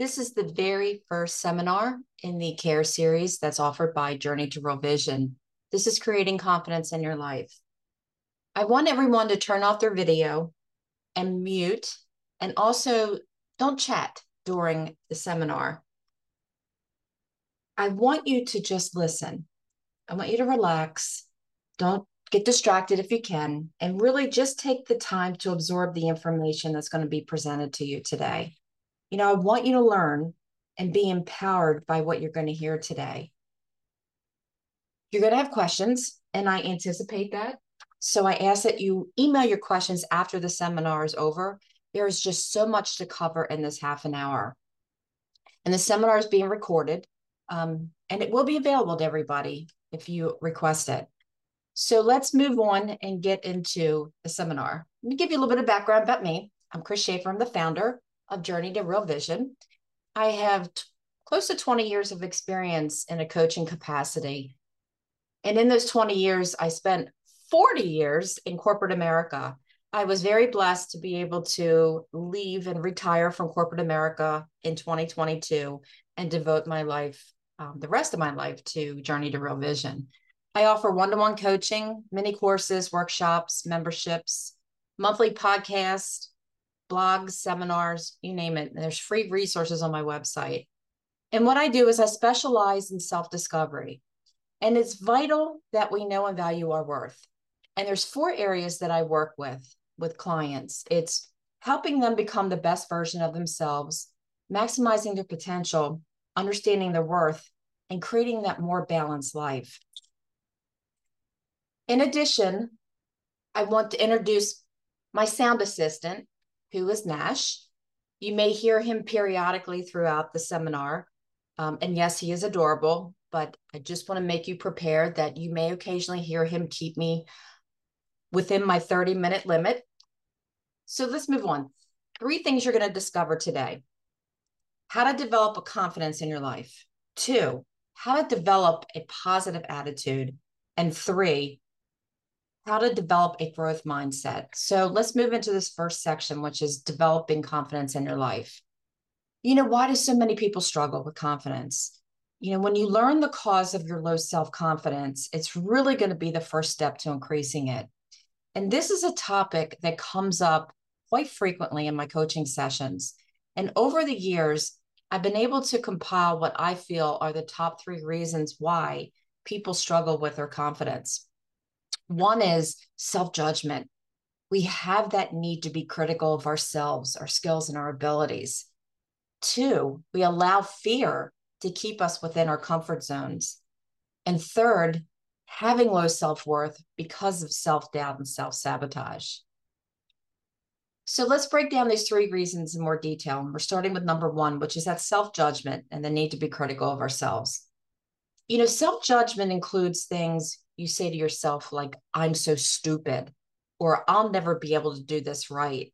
This is the very first seminar in the CARE series that's offered by Journey to Real Vision. This is creating confidence in your life. I want everyone to turn off their video and mute, and also don't chat during the seminar. I want you to just listen. I want you to relax. Don't get distracted if you can, and really just take the time to absorb the information that's going to be presented to you today. You know, I want you to learn and be empowered by what you're going to hear today. You're going to have questions, and I anticipate that. So I ask that you email your questions after the seminar is over. There is just so much to cover in this half an hour. And the seminar is being recorded, um, and it will be available to everybody if you request it. So let's move on and get into the seminar. Let me give you a little bit of background about me. I'm Chris Shaffer. I'm the founder of Journey to Real Vision. I have t- close to 20 years of experience in a coaching capacity. And in those 20 years, I spent 40 years in corporate America. I was very blessed to be able to leave and retire from corporate America in 2022 and devote my life, um, the rest of my life, to Journey to Real Vision. I offer one to one coaching, mini courses, workshops, memberships, monthly podcasts, blogs, seminars, you name it. There's free resources on my website. And what I do is I specialize in self discovery. And it's vital that we know and value our worth. And there's four areas that I work with with clients. It's helping them become the best version of themselves, maximizing their potential, understanding their worth, and creating that more balanced life. In addition, I want to introduce my sound assistant, who is Nash. You may hear him periodically throughout the seminar. Um, and yes, he is adorable, but I just want to make you prepared that you may occasionally hear him keep me within my 30 minute limit. So let's move on. Three things you're going to discover today how to develop a confidence in your life, two, how to develop a positive attitude, and three, how to develop a growth mindset. So let's move into this first section, which is developing confidence in your life. You know, why do so many people struggle with confidence? You know, when you learn the cause of your low self confidence, it's really going to be the first step to increasing it. And this is a topic that comes up quite frequently in my coaching sessions. And over the years, I've been able to compile what I feel are the top three reasons why people struggle with their confidence. One is self judgment. We have that need to be critical of ourselves, our skills, and our abilities. Two, we allow fear to keep us within our comfort zones. And third, having low self worth because of self doubt and self sabotage. So let's break down these three reasons in more detail. We're starting with number one, which is that self judgment and the need to be critical of ourselves. You know, self judgment includes things you say to yourself, like, I'm so stupid, or I'll never be able to do this right.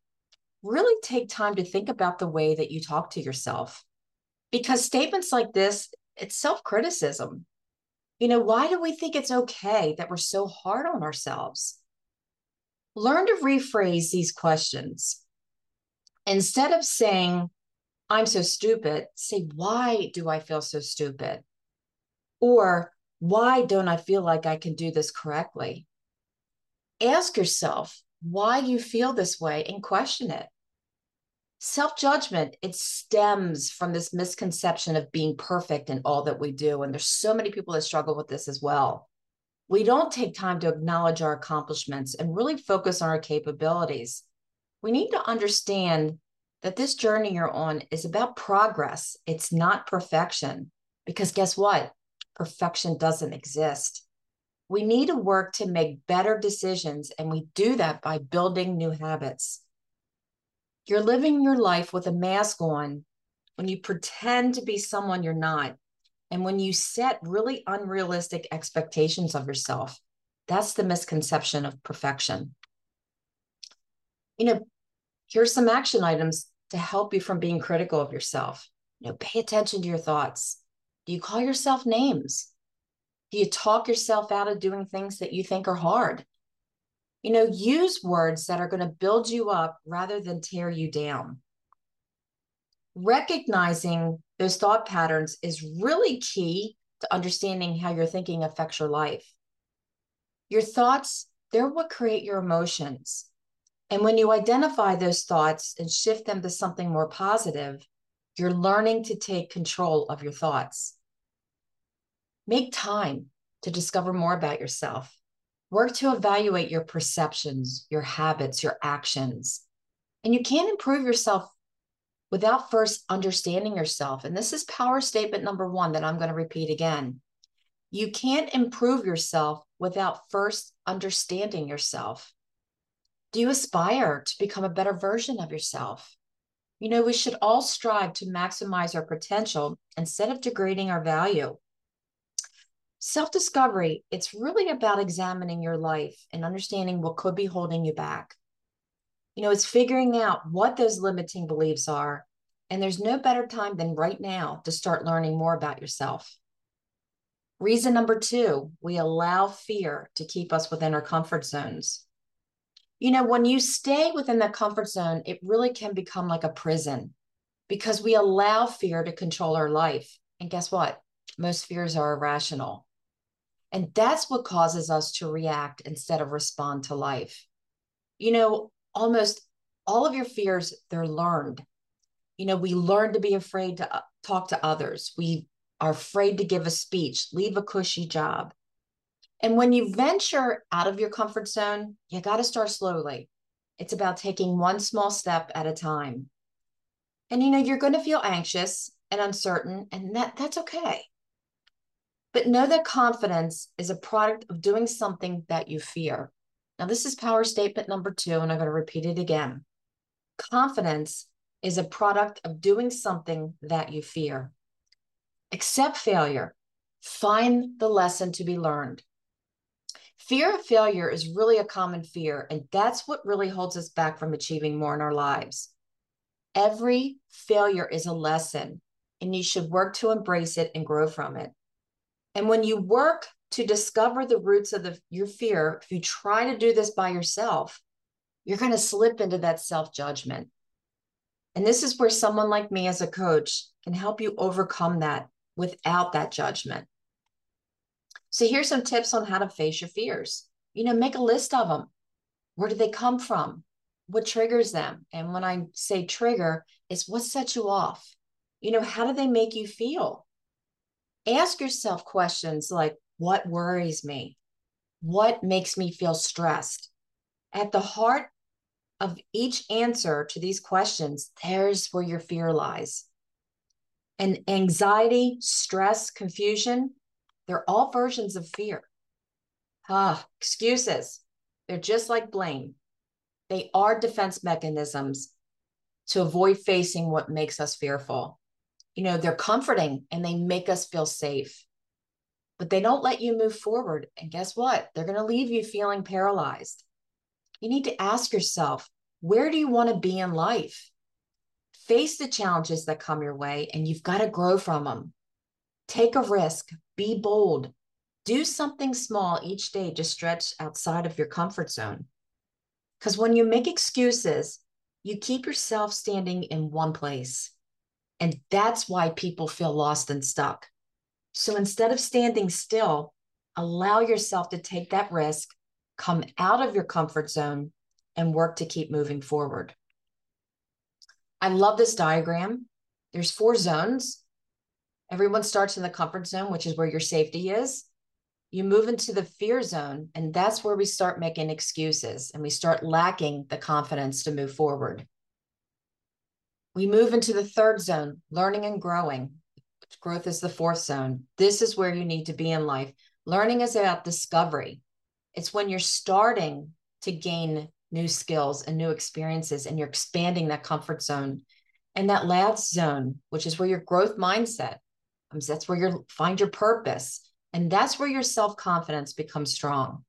Really take time to think about the way that you talk to yourself. Because statements like this, it's self criticism. You know, why do we think it's okay that we're so hard on ourselves? Learn to rephrase these questions. Instead of saying, I'm so stupid, say, why do I feel so stupid? Or why don't I feel like I can do this correctly? Ask yourself why you feel this way and question it. Self judgment, it stems from this misconception of being perfect in all that we do. And there's so many people that struggle with this as well. We don't take time to acknowledge our accomplishments and really focus on our capabilities. We need to understand that this journey you're on is about progress, it's not perfection. Because guess what? Perfection doesn't exist. We need to work to make better decisions, and we do that by building new habits. You're living your life with a mask on when you pretend to be someone you're not, and when you set really unrealistic expectations of yourself. That's the misconception of perfection. You know, here's some action items to help you from being critical of yourself. You know, pay attention to your thoughts. Do you call yourself names? Do you talk yourself out of doing things that you think are hard? You know, use words that are going to build you up rather than tear you down. recognizing those thought patterns is really key to understanding how your thinking affects your life. Your thoughts, they're what create your emotions. And when you identify those thoughts and shift them to something more positive, you're learning to take control of your thoughts. Make time to discover more about yourself. Work to evaluate your perceptions, your habits, your actions. And you can't improve yourself without first understanding yourself. And this is power statement number one that I'm going to repeat again. You can't improve yourself without first understanding yourself. Do you aspire to become a better version of yourself? You know, we should all strive to maximize our potential instead of degrading our value. Self discovery, it's really about examining your life and understanding what could be holding you back. You know, it's figuring out what those limiting beliefs are. And there's no better time than right now to start learning more about yourself. Reason number two, we allow fear to keep us within our comfort zones. You know, when you stay within the comfort zone, it really can become like a prison because we allow fear to control our life. And guess what? Most fears are irrational. And that's what causes us to react instead of respond to life. You know, almost all of your fears, they're learned. You know, we learn to be afraid to uh, talk to others. We are afraid to give a speech, leave a cushy job. And when you venture out of your comfort zone, you got to start slowly. It's about taking one small step at a time. And you know, you're going to feel anxious and uncertain, and that, that's okay. But know that confidence is a product of doing something that you fear. Now, this is power statement number two, and I'm going to repeat it again. Confidence is a product of doing something that you fear. Accept failure. Find the lesson to be learned. Fear of failure is really a common fear, and that's what really holds us back from achieving more in our lives. Every failure is a lesson, and you should work to embrace it and grow from it. And when you work to discover the roots of the, your fear, if you try to do this by yourself, you're going to slip into that self judgment. And this is where someone like me as a coach can help you overcome that without that judgment. So here's some tips on how to face your fears. You know, make a list of them. Where do they come from? What triggers them? And when I say trigger, it's what sets you off. You know, how do they make you feel? Ask yourself questions like what worries me? What makes me feel stressed? At the heart of each answer to these questions, there's where your fear lies. And anxiety, stress, confusion, they're all versions of fear. Ah, excuses. They're just like blame. They are defense mechanisms to avoid facing what makes us fearful. You know, they're comforting and they make us feel safe, but they don't let you move forward. And guess what? They're going to leave you feeling paralyzed. You need to ask yourself, where do you want to be in life? Face the challenges that come your way, and you've got to grow from them. Take a risk, be bold, do something small each day to stretch outside of your comfort zone. Because when you make excuses, you keep yourself standing in one place. And that's why people feel lost and stuck. So instead of standing still, allow yourself to take that risk, come out of your comfort zone, and work to keep moving forward. I love this diagram. There's four zones. Everyone starts in the comfort zone, which is where your safety is. You move into the fear zone, and that's where we start making excuses and we start lacking the confidence to move forward. We move into the third zone, learning and growing. Growth is the fourth zone. This is where you need to be in life. Learning is about discovery. It's when you're starting to gain new skills and new experiences, and you're expanding that comfort zone. And that last zone, which is where your growth mindset, comes. that's where you find your purpose. And that's where your self confidence becomes strong.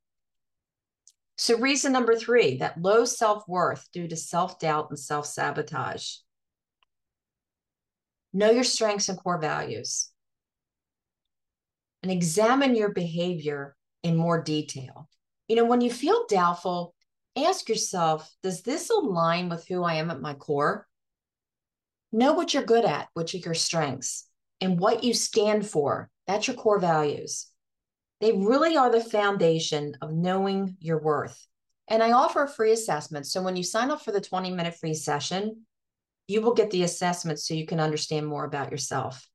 So, reason number three that low self worth due to self doubt and self sabotage. Know your strengths and core values and examine your behavior in more detail. You know, when you feel doubtful, ask yourself Does this align with who I am at my core? Know what you're good at, which are your strengths, and what you stand for. That's your core values. They really are the foundation of knowing your worth. And I offer a free assessment. So when you sign up for the 20 minute free session, you will get the assessment so you can understand more about yourself.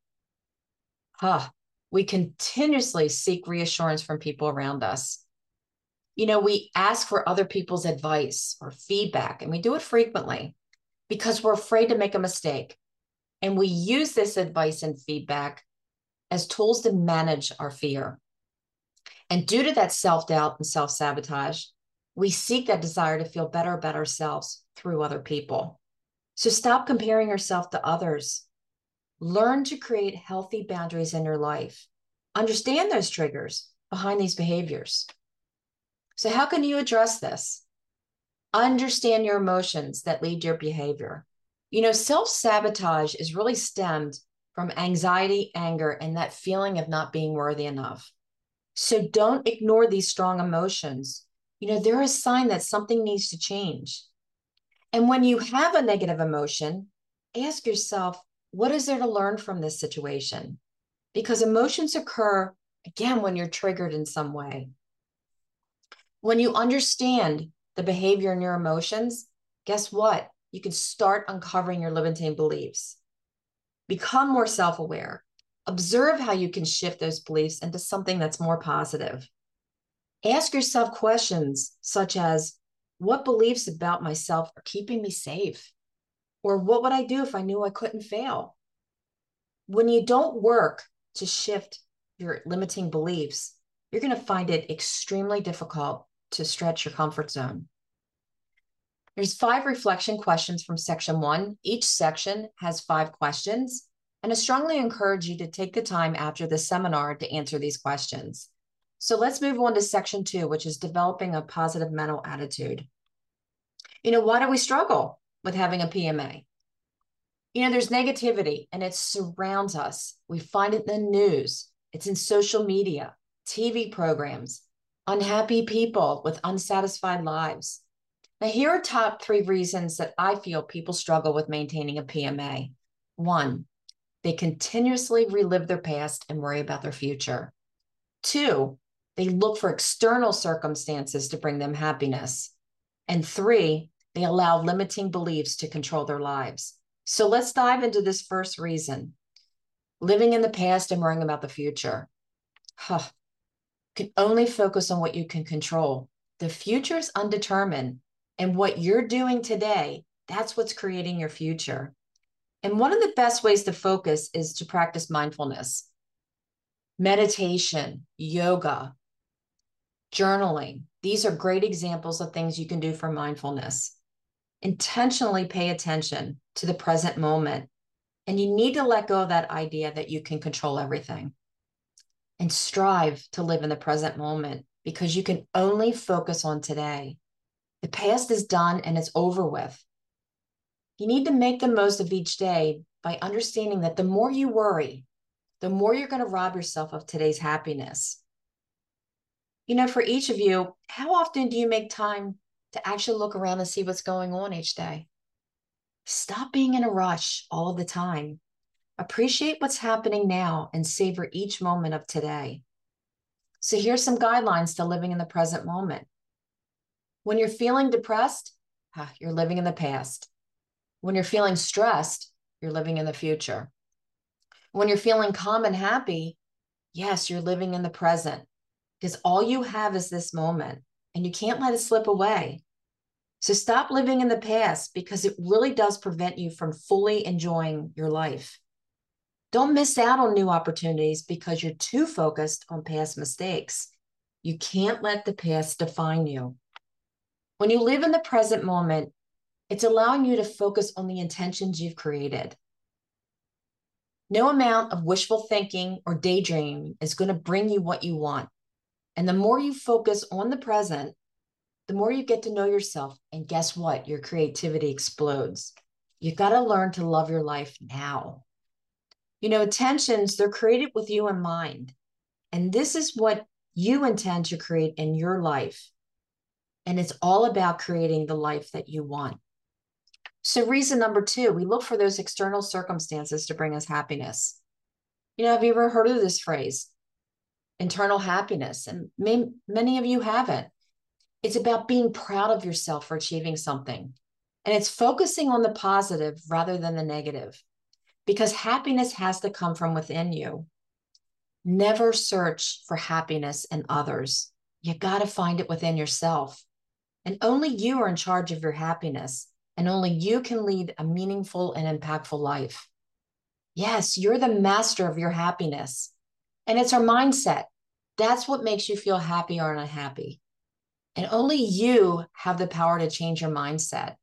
Huh. We continuously seek reassurance from people around us. You know, we ask for other people's advice or feedback, and we do it frequently because we're afraid to make a mistake. And we use this advice and feedback as tools to manage our fear. And due to that self doubt and self sabotage, we seek that desire to feel better about ourselves through other people. So stop comparing yourself to others. Learn to create healthy boundaries in your life. Understand those triggers behind these behaviors. So, how can you address this? Understand your emotions that lead your behavior. You know, self sabotage is really stemmed from anxiety, anger, and that feeling of not being worthy enough. So, don't ignore these strong emotions. You know, they're a sign that something needs to change. And when you have a negative emotion, ask yourself, what is there to learn from this situation? Because emotions occur again when you're triggered in some way. When you understand the behavior and your emotions, guess what? You can start uncovering your limiting beliefs. Become more self aware. Observe how you can shift those beliefs into something that's more positive. Ask yourself questions such as what beliefs about myself are keeping me safe? Or what would I do if I knew I couldn't fail? When you don't work to shift your limiting beliefs, you're going to find it extremely difficult to stretch your comfort zone. There's five reflection questions from section one. Each section has five questions, and I strongly encourage you to take the time after the seminar to answer these questions. So let's move on to section two, which is developing a positive mental attitude. You know, why do we struggle with having a PMA? You know, there's negativity and it surrounds us. We find it in the news, it's in social media, TV programs, unhappy people with unsatisfied lives. Now, here are top three reasons that I feel people struggle with maintaining a PMA. One, they continuously relive their past and worry about their future. Two, they look for external circumstances to bring them happiness. And three, they allow limiting beliefs to control their lives. So let's dive into this first reason living in the past and worrying about the future. Huh. Can only focus on what you can control. The future is undetermined. And what you're doing today, that's what's creating your future. And one of the best ways to focus is to practice mindfulness, meditation, yoga, journaling. These are great examples of things you can do for mindfulness. Intentionally pay attention to the present moment. And you need to let go of that idea that you can control everything and strive to live in the present moment because you can only focus on today. The past is done and it's over with. You need to make the most of each day by understanding that the more you worry, the more you're going to rob yourself of today's happiness you know, for each of you, how often do you make time to actually look around and see what's going on each day? Stop being in a rush all the time. Appreciate what's happening now and savor each moment of today. So, here's some guidelines to living in the present moment. When you're feeling depressed, ah, you're living in the past. When you're feeling stressed, you're living in the future. When you're feeling calm and happy, yes, you're living in the present because all you have is this moment and you can't let it slip away. So stop living in the past because it really does prevent you from fully enjoying your life. Don't miss out on new opportunities because you're too focused on past mistakes. You can't let the past define you. When you live in the present moment, it's allowing you to focus on the intentions you've created. No amount of wishful thinking or daydream is going to bring you what you want. And the more you focus on the present, the more you get to know yourself. And guess what? Your creativity explodes. You've got to learn to love your life now. You know, intentions, they're created with you in mind. And this is what you intend to create in your life. And it's all about creating the life that you want. So, reason number two, we look for those external circumstances to bring us happiness. You know, have you ever heard of this phrase, internal happiness? And may, many of you haven't. It's about being proud of yourself for achieving something. And it's focusing on the positive rather than the negative, because happiness has to come from within you. Never search for happiness in others. You got to find it within yourself. And only you are in charge of your happiness and only you can lead a meaningful and impactful life. Yes, you're the master of your happiness. And it's our mindset. That's what makes you feel happy or unhappy. And only you have the power to change your mindset.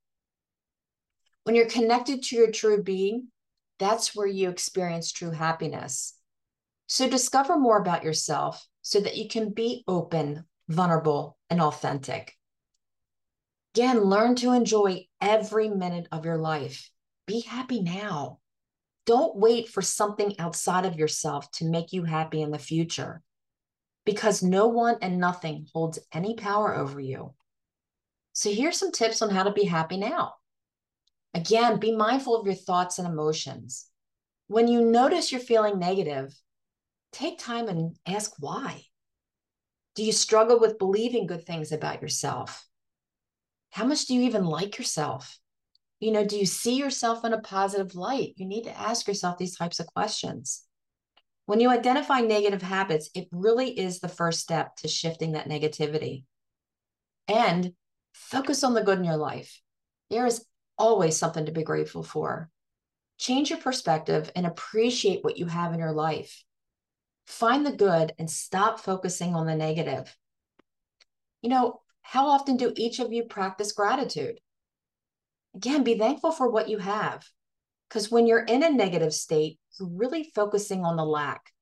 When you're connected to your true being, that's where you experience true happiness. So discover more about yourself so that you can be open, vulnerable, and authentic. Again, learn to enjoy every minute of your life. Be happy now. Don't wait for something outside of yourself to make you happy in the future because no one and nothing holds any power over you. So, here's some tips on how to be happy now. Again, be mindful of your thoughts and emotions. When you notice you're feeling negative, take time and ask why. Do you struggle with believing good things about yourself? how much do you even like yourself? You know, do you see yourself in a positive light? You need to ask yourself these types of questions. When you identify negative habits, it really is the first step to shifting that negativity. And focus on the good in your life. There is always something to be grateful for. Change your perspective and appreciate what you have in your life. Find the good and stop focusing on the negative. You know, how often do each of you practice gratitude? Again, be thankful for what you have. Because when you're in a negative state, you're really focusing on the lack.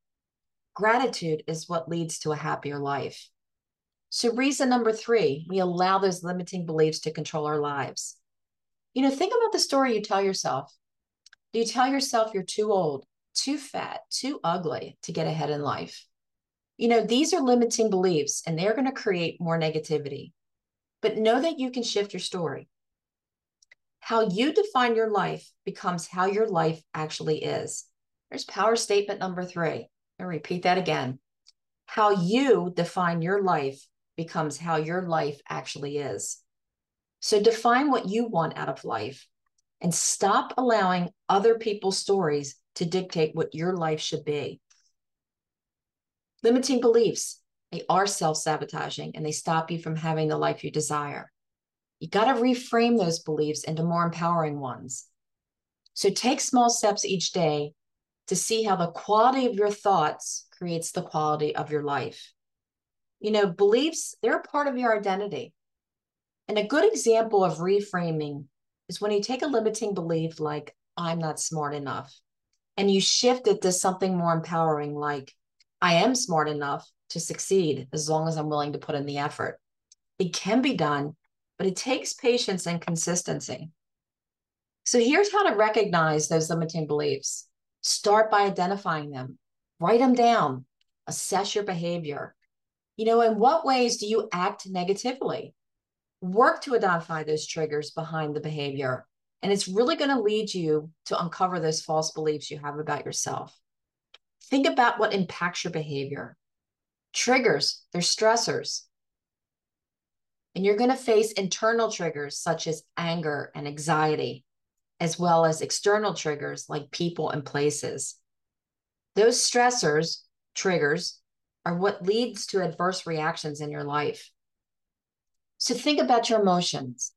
Gratitude is what leads to a happier life. So, reason number three, we allow those limiting beliefs to control our lives. You know, think about the story you tell yourself. Do you tell yourself you're too old, too fat, too ugly to get ahead in life? You know, these are limiting beliefs and they're going to create more negativity. But know that you can shift your story. How you define your life becomes how your life actually is. There's power statement number three. I repeat that again. How you define your life becomes how your life actually is. So define what you want out of life and stop allowing other people's stories to dictate what your life should be. Limiting beliefs, they are self sabotaging and they stop you from having the life you desire. You got to reframe those beliefs into more empowering ones. So take small steps each day to see how the quality of your thoughts creates the quality of your life. You know, beliefs, they're a part of your identity. And a good example of reframing is when you take a limiting belief like, I'm not smart enough, and you shift it to something more empowering like, I am smart enough to succeed as long as I'm willing to put in the effort. It can be done, but it takes patience and consistency. So here's how to recognize those limiting beliefs. Start by identifying them, write them down, assess your behavior. You know, in what ways do you act negatively? Work to identify those triggers behind the behavior. And it's really going to lead you to uncover those false beliefs you have about yourself. Think about what impacts your behavior. Triggers, they're stressors. And you're going to face internal triggers such as anger and anxiety, as well as external triggers like people and places. Those stressors, triggers, are what leads to adverse reactions in your life. So think about your emotions.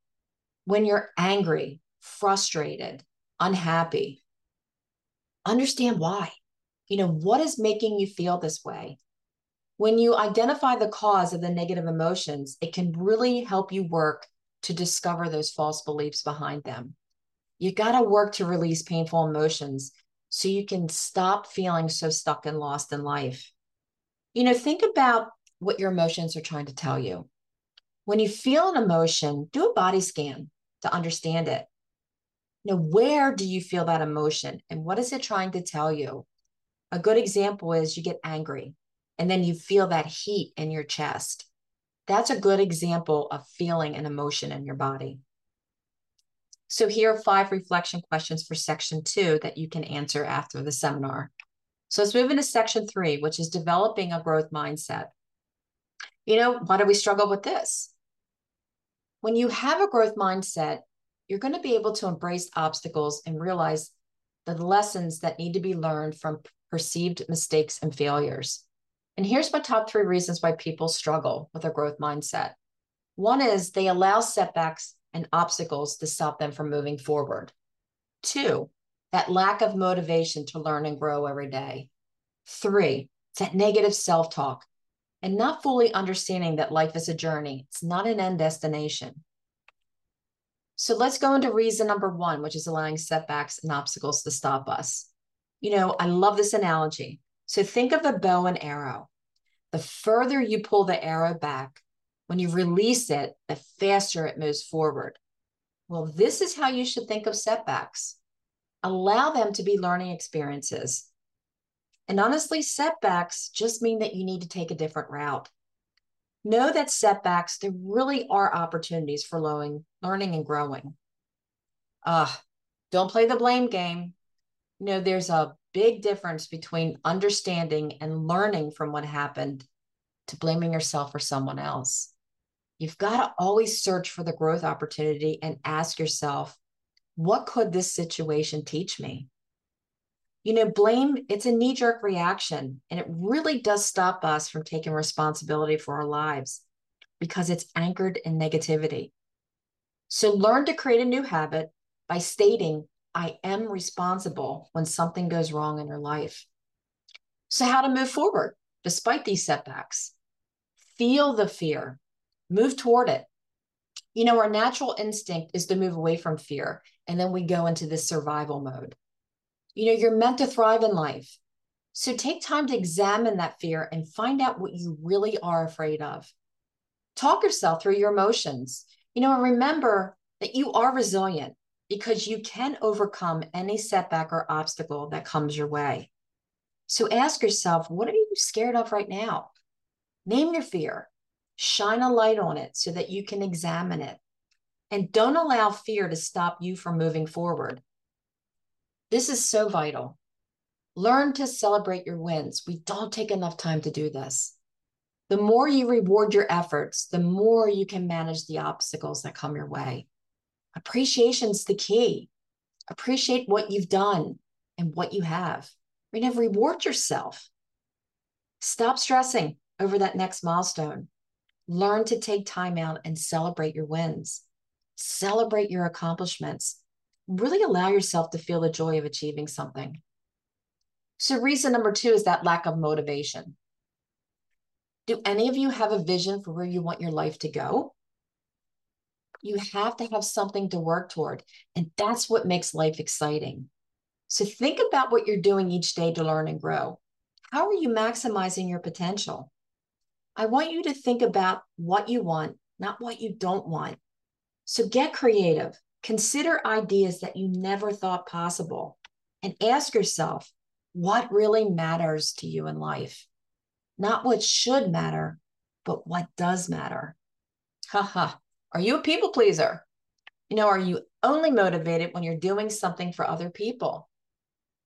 When you're angry, frustrated, unhappy, understand why. You know, what is making you feel this way? When you identify the cause of the negative emotions, it can really help you work to discover those false beliefs behind them. You got to work to release painful emotions so you can stop feeling so stuck and lost in life. You know, think about what your emotions are trying to tell you. When you feel an emotion, do a body scan to understand it. Know, where do you feel that emotion and what is it trying to tell you? A good example is you get angry and then you feel that heat in your chest. That's a good example of feeling an emotion in your body. So here are five reflection questions for section two that you can answer after the seminar. So let's move into section three, which is developing a growth mindset. You know, why do we struggle with this? When you have a growth mindset, you're going to be able to embrace obstacles and realize the lessons that need to be learned from perceived mistakes and failures. And here's my top three reasons why people struggle with a growth mindset. One is they allow setbacks and obstacles to stop them from moving forward. Two, that lack of motivation to learn and grow every day. Three, that negative self talk and not fully understanding that life is a journey, it's not an end destination. So let's go into reason number one, which is allowing setbacks and obstacles to stop us. You know, I love this analogy. So think of a bow and arrow. The further you pull the arrow back, when you release it, the faster it moves forward. Well, this is how you should think of setbacks. Allow them to be learning experiences. And honestly, setbacks just mean that you need to take a different route. Know that setbacks, there really are opportunities for learning, and growing. Uh, don't play the blame game. You know, there's a big difference between understanding and learning from what happened to blaming yourself or someone else you've got to always search for the growth opportunity and ask yourself, what could this situation teach me? You know, blame, it's a knee jerk reaction, and it really does stop us from taking responsibility for our lives because it's anchored in negativity. So learn to create a new habit by stating, I am responsible when something goes wrong in your life. So, how to move forward despite these setbacks? Feel the fear, move toward it. You know, our natural instinct is to move away from fear, and then we go into this survival mode. You know, you're meant to thrive in life. So take time to examine that fear and find out what you really are afraid of. Talk yourself through your emotions. You know, and remember that you are resilient because you can overcome any setback or obstacle that comes your way. So ask yourself, what are you scared of right now? Name your fear Shine a light on it so that you can examine it. And don't allow fear to stop you from moving forward. This is so vital. Learn to celebrate your wins. We don't take enough time to do this. The more you reward your efforts, the more you can manage the obstacles that come your way. Appreciation's the key. Appreciate what you've done and what you have. Reward yourself. Stop stressing over that next milestone. Learn to take time out and celebrate your wins, celebrate your accomplishments. Really allow yourself to feel the joy of achieving something. So, reason number two is that lack of motivation. Do any of you have a vision for where you want your life to go? You have to have something to work toward, and that's what makes life exciting. So, think about what you're doing each day to learn and grow. How are you maximizing your potential? I want you to think about what you want, not what you don't want. So get creative. Consider ideas that you never thought possible and ask yourself what really matters to you in life. Not what should matter, but what does matter. Haha. Are you a people pleaser? You know, are you only motivated when you're doing something for other people?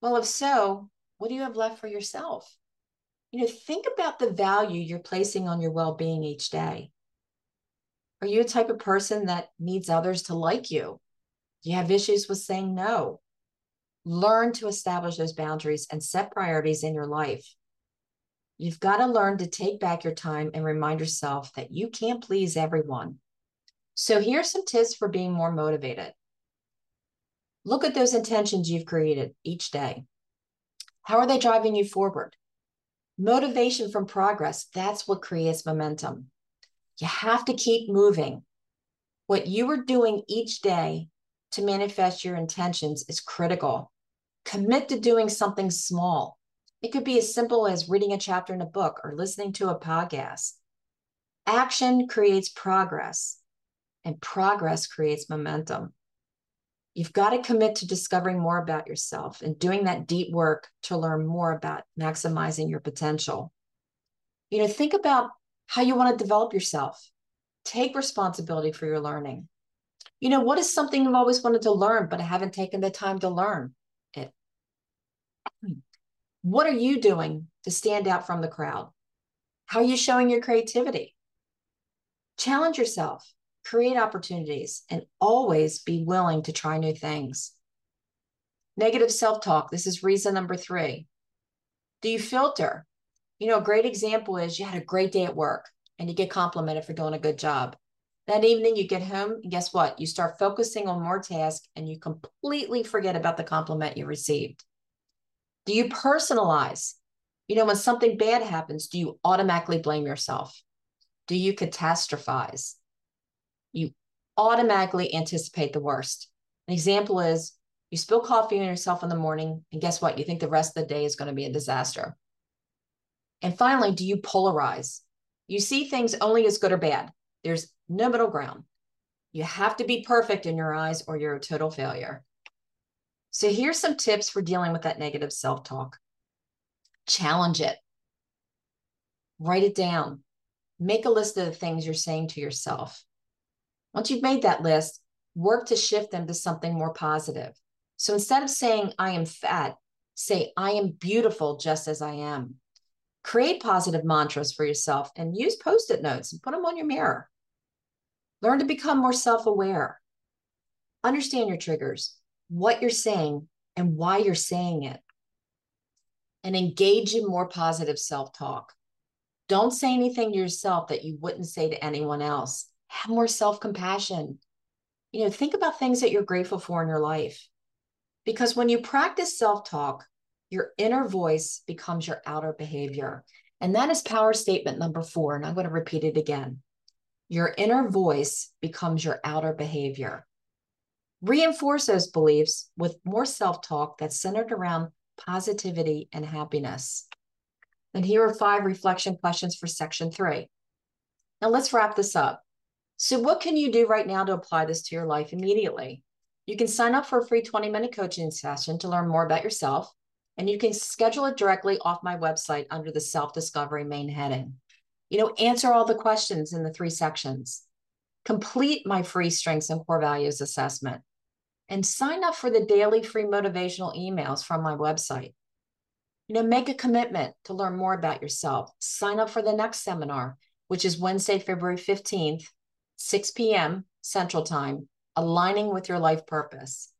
Well, if so, what do you have left for yourself? you know, think about the value you're placing on your well being each day. Are you a type of person that needs others to like you? Do you have issues with saying no? Learn to establish those boundaries and set priorities in your life. You've got to learn to take back your time and remind yourself that you can't please everyone. So, here's some tips for being more motivated. Look at those intentions you've created each day. How are they driving you forward? Motivation from progress, that's what creates momentum. You have to keep moving. What you are doing each day to manifest your intentions is critical. Commit to doing something small. It could be as simple as reading a chapter in a book or listening to a podcast. Action creates progress, and progress creates momentum. You've got to commit to discovering more about yourself and doing that deep work to learn more about maximizing your potential. You know, think about how you want to develop yourself. Take responsibility for your learning. You know, what is something you've always wanted to learn, but I haven't taken the time to learn it? What are you doing to stand out from the crowd? How are you showing your creativity? Challenge yourself, create opportunities, and always be willing to try new things. Negative self talk. This is reason number three. Do you filter? You know, a great example is you had a great day at work and you get complimented for doing a good job. That evening, you get home, and guess what? You start focusing on more tasks and you completely forget about the compliment you received. Do you personalize? You know, when something bad happens, do you automatically blame yourself? Do you catastrophize? You automatically anticipate the worst. An example is you spill coffee on yourself in the morning, and guess what? You think the rest of the day is going to be a disaster. And finally, do you polarize? You see things only as good or bad. There's no middle ground. You have to be perfect in your eyes or you're a total failure. So here's some tips for dealing with that negative self-talk. Challenge it. Write it down. Make a list of the things you're saying to yourself. Once you've made that list, work to shift them to something more positive. So instead of saying, I am fat, say, I am beautiful just as I am. Create positive mantras for yourself and use post it notes and put them on your mirror. Learn to become more self aware. Understand your triggers, what you're saying, and why you're saying it. And engage in more positive self talk. Don't say anything to yourself that you wouldn't say to anyone else. Have more self compassion. You know, think about things that you're grateful for in your life. Because when you practice self talk, your inner voice becomes your outer behavior. And that is power statement number four. And I'm going to repeat it again. Your inner voice becomes your outer behavior. Reinforce those beliefs with more self talk that's centered around positivity and happiness. And here are five reflection questions for section three. Now let's wrap this up. So, what can you do right now to apply this to your life immediately? You can sign up for a free 20 minute coaching session to learn more about yourself, and you can schedule it directly off my website under the self discovery main heading. You know, answer all the questions in the three sections, complete my free strengths and core values assessment, and sign up for the daily free motivational emails from my website. You know, make a commitment to learn more about yourself. Sign up for the next seminar, which is Wednesday, February 15th, 6 p.m. Central Time, aligning with your life purpose.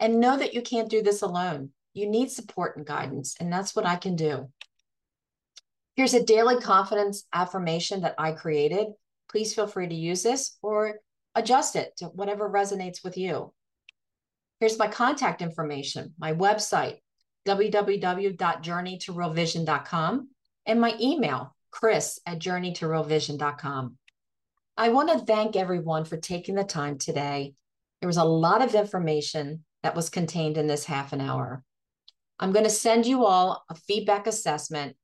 And know that you can't do this alone. You need support and guidance, and that's what I can do. Here's a daily confidence affirmation that I created. Please feel free to use this or adjust it to whatever resonates with you. Here's my contact information, my website, www.journeytorealvision.com, and my email, chris at journeytorealvision.com. I want to thank everyone for taking the time today. There was a lot of information that was contained in this half an hour. I'm going to send you all a feedback assessment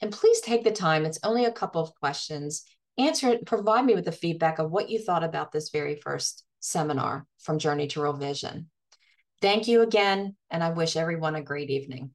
and please take the time, it's only a couple of questions. Answer it, provide me with the feedback of what you thought about this very first seminar from Journey to Real Vision. Thank you again, and I wish everyone a great evening.